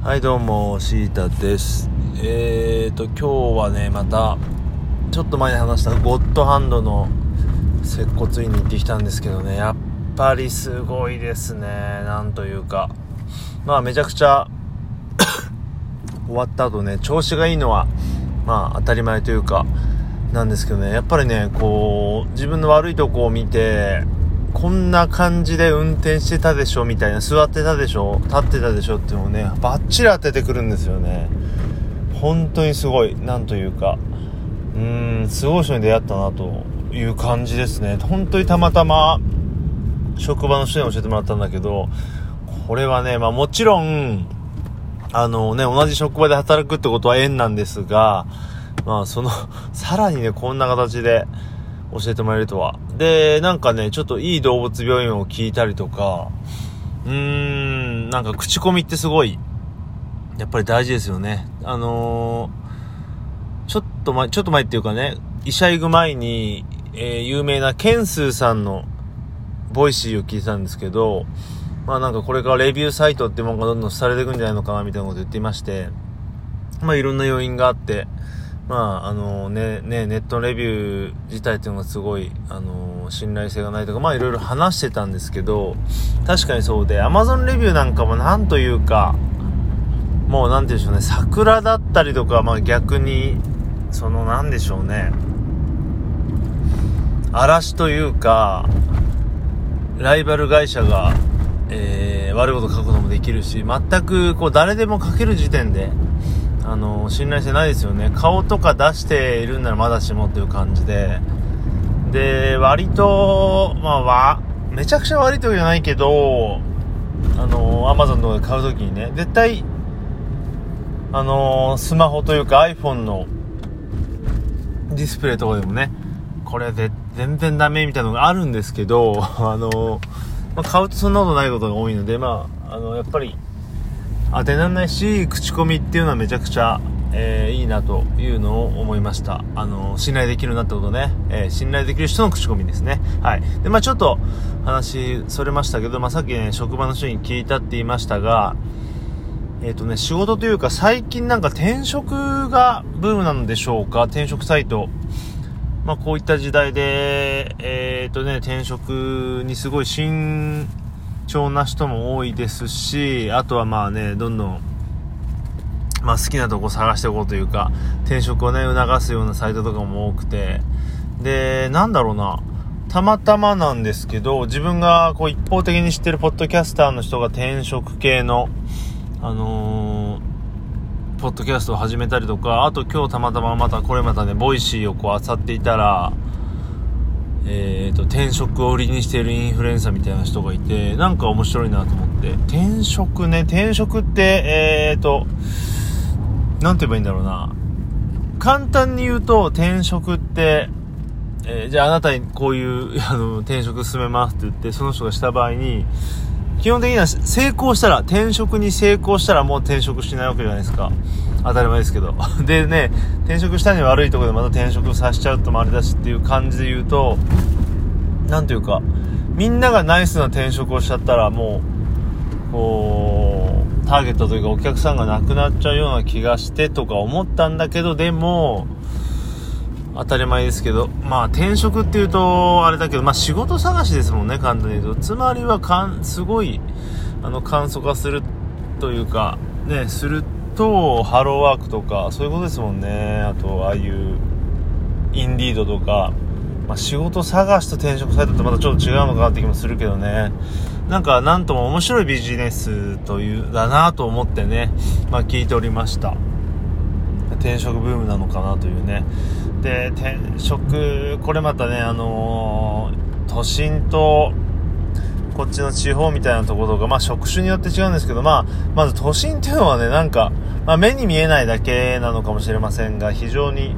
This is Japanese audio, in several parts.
はいどうもシータです。えーと今日はねまたちょっと前に話したゴッドハンドの接骨院に行ってきたんですけどね。やっぱりすごいですねなんというか。まあめちゃくちゃ終わった後ね調子がいいのはまあ当たり前というかなんですけどね。やっぱりねこう自分の悪いとこを見てこんな感じで運転してたでしょみたいな、座ってたでしょ立ってたでしょっていうのをね、バッチリ当ててくるんですよね。本当にすごい、なんというか、うーん、すごい人に出会ったなという感じですね。本当にたまたま、職場の人に教えてもらったんだけど、これはね、まあもちろん、あのね、同じ職場で働くってことは縁なんですが、まあその、さらにね、こんな形で教えてもらえるとは。で、なんかね、ちょっといい動物病院を聞いたりとか、うーん、なんか口コミってすごい、やっぱり大事ですよね。あのー、ちょっと前、ちょっと前っていうかね、医者行く前に、えー、有名なケンスーさんの Voicy を聞いてたんですけど、まあなんかこれからレビューサイトってものがどんどんされていくんじゃないのかなみたいなこと言っていまして、まあいろんな要因があって、まあ、あのね、ね、ネットレビュー自体っていうのがすごい、あの信頼性がないとか、まあいろいろ話してたんですけど、確かにそうで、Amazon レビューなんかもなんというか、もうなんて言うんでしょうね、桜だったりとか、まあ逆に、そのなんでしょうね、嵐というか、ライバル会社が、えー、悪いこと書くこともできるし、全くこう誰でも書ける時点で、あの信頼性ないですよね。顔とか出しているんならまだしもっていう感じで。で割とまあわめちゃくちゃ悪いとじゃないけどあのアマゾンとかで買う時にね絶対あのスマホというか iPhone のディスプレイとかでもねこれで全然ダメみたいなのがあるんですけど あの、まあ、買うとそんなことないことが多いのでまああのやっぱり当てられないし口コミっていうのはめちゃくちゃ、えー、いいなというのを思いました。あの信頼できるなってことね、えー、信頼できる人の口コミですね。はい。でまあちょっと話それましたけど、まあ、さっきね職場の人に聞いたって言いましたがえっ、ー、とね仕事というか最近なんか転職がブームなのでしょうか？転職サイト。まあこういった時代でえっ、とね転職にすごい新重な人も多いですし、あとはまあね、どんどん、まあ好きなとこ探していこうというか、転職をね、促すようなサイトとかも多くて、で、なんだろうな、たまたまなんですけど、自分がこう一方的に知ってるポッドキャスターの人が転職系の、あのー、ポッドキャストを始めたりとか、あと今日たまたままたこれまたね、 Voicy をこう漁っていたら、えーと、転職を売りにしているインフルエンサーみたいな人がいてなんか面白いなと思って。転職ね。転職ってえーと何て言えばいいんだろうな。簡単に言うと転職ってえー、じゃああなたにこういう あの転職進めますって言ってその人がした場合に基本的には成功したら転職に成功したらもう転職しないわけじゃないですか。当たり前ですけど。でね、転職したに悪いとこでまた転職させちゃうともあれだしっていう感じで言うと、なんというか、みんながナイスな転職をしちゃったらもう、こう、ターゲットというかお客さんがなくなっちゃうような気がしてとか思ったんだけど、でも、当たり前ですけど、まあ転職っていうと、あれだけど、まあ仕事探しですもんね、簡単に言うと。つまりはかん、すごい、あの、簡素化するというか、ね、するってとハローワークとかそういうことですもんね。あとああいうインディードとか、まあ、仕事探しと転職サイトってまたちょっと違うのかなって気もするけどね。なんかなんとも面白いビジネスというだなと思ってね、まあ、聞いておりました。転職ブームなのかなというね。で転職これまたねあのー、都心とこっちの地方みたいなところとか、まあ職種によって違うんですけど、まあ、まず都心っていうのはね、なんか、まあ目に見えないだけなのかもしれませんが、非常に、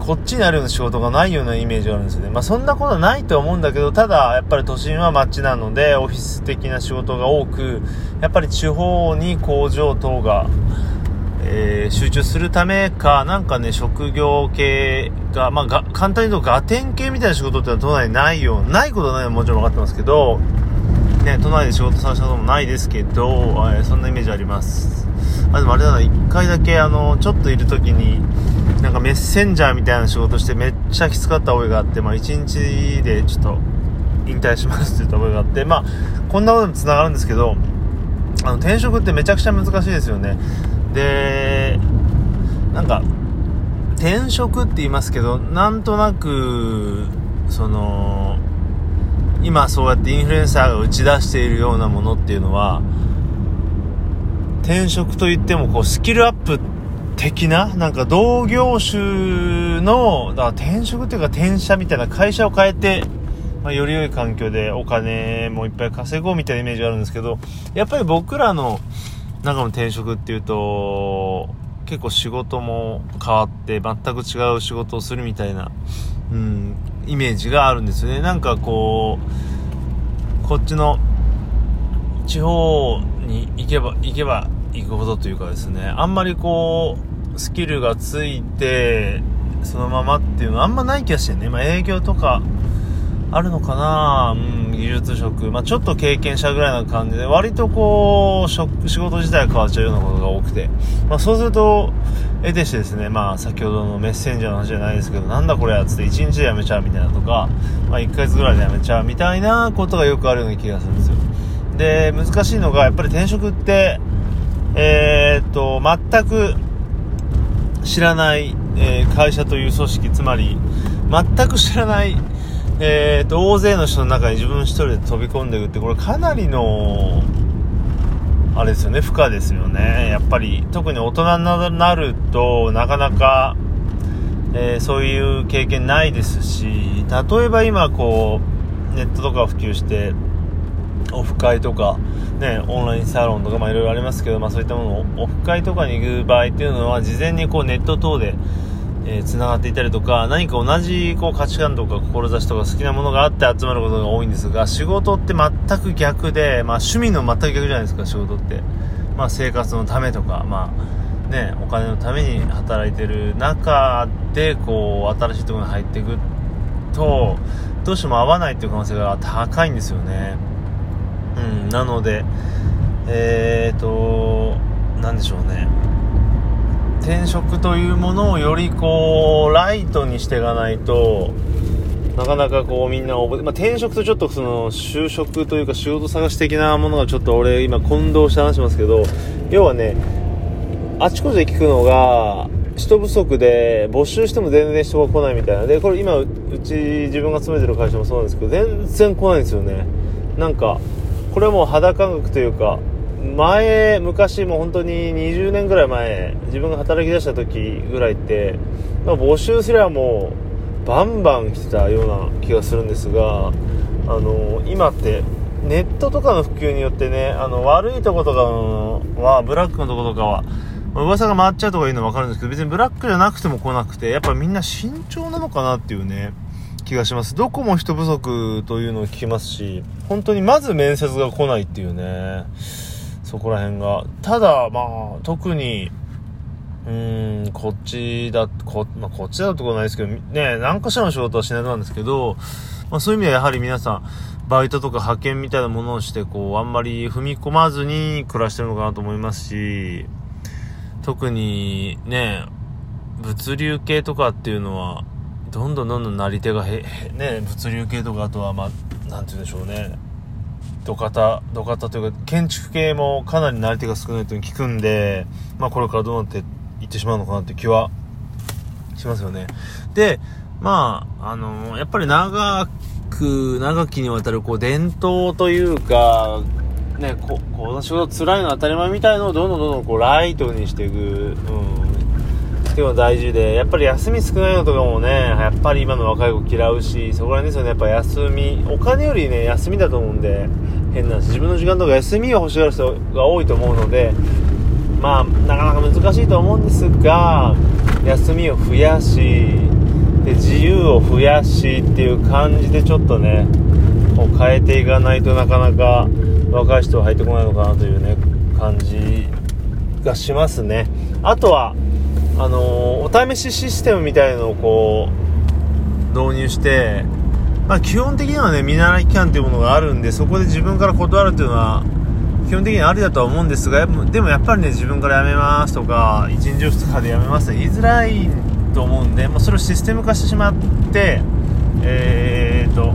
こっちにあるような仕事がないようなイメージがあるんですよね。まあそんなことはないと思うんだけど、ただ、やっぱり都心は街なので、オフィス的な仕事が多く、やっぱり地方に工場等が、えー、集中するためか、なんかね、職業系が、まあ、が簡単に言うと、ガテン系みたいな仕事ってのは都内にないよ。ないことはないのはもちろん分かってますけど、ね、都内で仕事させたこともないですけど、えー、そんなイメージあります。あ、でもあれだな、一回だけ、あの、ちょっといる時に、なんかメッセンジャーみたいな仕事してめっちゃきつかった覚えがあって、まあ一日でちょっと引退しますって言った覚えがあって、まあ、こんなことでも繋がるんですけど、あの、転職ってめちゃくちゃ難しいですよね。で、なんか、転職って言いますけど、なんとなく、その、今そうやってインフルエンサーが打ち出しているようなものっていうのは、転職といってもこうスキルアップ的な、なんか同業種の、だから転職っていうか転社みたいな会社を変えて、まあ、より良い環境でお金もいっぱい稼ごうみたいなイメージがあるんですけど、やっぱり僕らの中の転職っていうと、結構仕事も変わって全く違う仕事をするみたいな、うん、イメージがあるんですよね。なんかこう、こっちの地方に行けば、行けば行くほどというかですね、あんまりこう、スキルがついて、そのままっていうのはあんまない気がしてね。まあ営業とか、あるのかな？うん、技術職。まあ、ちょっと経験者ぐらいな感じで、割とこう、職、仕事自体が変わっちゃうようなことが多くて。まあ、そうすると、得てしてですね、まあ、先ほどのメッセンジャーの話じゃないですけど、なんだこれやつって1日で辞めちゃうみたいなとか、まあ、1ヶ月ぐらいで辞めちゃうみたいなことがよくあるような気がするんですよ。で、難しいのが、やっぱり転職って、えー、っと、全く知らない、えー、会社という組織、つまり、全く知らない、えーと、大勢の人の中に自分一人で飛び込んでいくって、これかなりの、あれですよね、負荷ですよね。やっぱり、特に大人になると、なかなか、えー、そういう経験ないですし、例えば今こう、ネットとか普及して、オフ会とか、ね、オンラインサロンとか、まあいろいろありますけど、まあそういったものを、オフ会とかに行く場合っていうのは、事前にこうネット等で、えー、繋がっていたりとか、何か同じこう価値観とか志とか好きなものがあって集まることが多いんですが、仕事って全く逆で、まあ趣味の全く逆じゃないですか、仕事って。まあ生活のためとか、まあね、お金のために働いてる中で、こう、新しいところに入っていくと、どうしても合わないっていう可能性が高いんですよね。うん、なので、えーと、なんでしょうね。転職というものをよりこうライトにしていかないとなかなかこうみんな覚え、まあ、転職とちょっとその就職というか仕事探し的なものがちょっと俺今混同して話しますけど要はねあちこちで聞くのが人不足で募集しても全然人が来ないみたいな。でこれ今うち自分が勤めてる会社もそうなんですけど全然来ないんですよね。なんかこれはもう肌感覚というか前、昔も本当に20年ぐらい前、自分が働き出した時ぐらいって、まあ、募集すればもう、バンバン来てたような気がするんですが、あの、今って、ネットとかの普及によってね、あの、悪いとことかは、ブラックのとことかは、噂が回っちゃうとかいうのはわかるんですけど、別にブラックじゃなくても来なくて、やっぱみんな慎重なのかなっていうね、気がします。どこも人不足というのを聞きますし、本当にまず面接が来ないっていうね。そこら辺が。ただ、まあ、特に、うん、こっちだ、こ、まあ、こっちだってことないですけど、ね、何かしらの仕事はしないとなんですけど、まあ、そういう意味ではやはり皆さん、バイトとか派遣みたいなものをして、こう、あんまり踏み込まずに暮らしてるのかなと思いますし、特にね、物流系とかっていうのは、どんどんどんどんなり手がへ、へね、物流系とかあとは、まあ、なんて言うんでしょうね。土方、土方というか、建築系もかなりなり手が少ないという聞くんで、まあこれからどうなっていってしまうのかなって気はしますよね。で、まあ、あのやっぱり長く、長きにわたるこう伝統というか、ね、こ、この仕事辛いの当たり前みたいのをどんどんどんどんこうライトにしていく、うん、ていうのが大事で、やっぱり休み少ないのとかもね、やっぱり今の若い子嫌うし、そこら辺ですよね、やっぱ休み、お金よりね、休みだと思うんで、変なんです自分の時間とか休みを欲しがる人が多いと思うので、まあ、なかなか難しいと思うんですが、休みを増やし、で、自由を増やしっていう感じでちょっとね、こう変えていかないとなかなか若い人は入ってこないのかなというね、感じがしますね。あとは、あのお試しシステムみたいのをこう導入してまあ、基本的にはね、見習い期間というものがあるんで、そこで自分から断るというのは、基本的にありだとは思うんですが、でもやっぱりね、自分から辞めますとか、1日2日で辞めますって言いづらいと思うんで、もうそれをシステム化してしまって、えーと、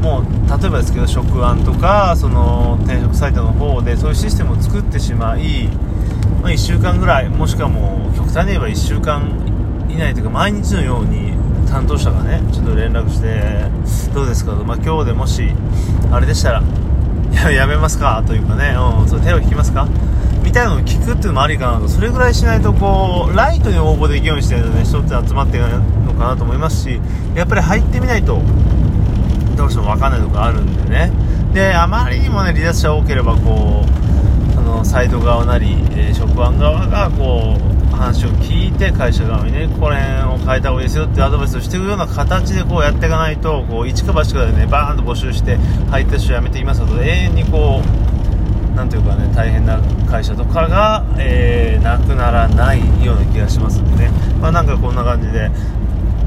もう例えばですけど職案とかその転職サイトの方でそういうシステムを作ってしまい、まあ、1週間ぐらいもしくはもう極端に言えば1週間以内というか毎日のように担当者がねちょっと連絡してどうですかと、まあ、今日でもしあれでしたらやめますかというかね、うん、それ手を引きますか？みたいなのを聞くっていうのもありかなと。それぐらいしないとこうライトに応募できるようにしてるね人って集まっていくのかなと思いますしやっぱり入ってみないとどうしても分かんないところあるんでね。であまりにもね離脱者多ければこうサイド側なり、えー、職案側がこう話を聞いて会社側にねこれを変えた方がいいですよってアドバイスをしていくような形でこうやっていかないとこう一か八かでねバーンと募集して入った人やめていますので永遠にこうなんというかね大変な会社とかが、えー、なくならないような気がしますんでね、まあ、なんかこんな感じで、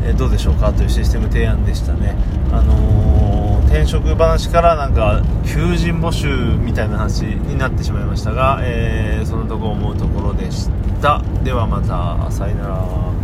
えー、どうでしょうかというシステム提案でしたね。あの、転職話からなんか求人募集みたいな話になってしまいましたが、えー、そのとこ思うところでした。ではまたさよなら。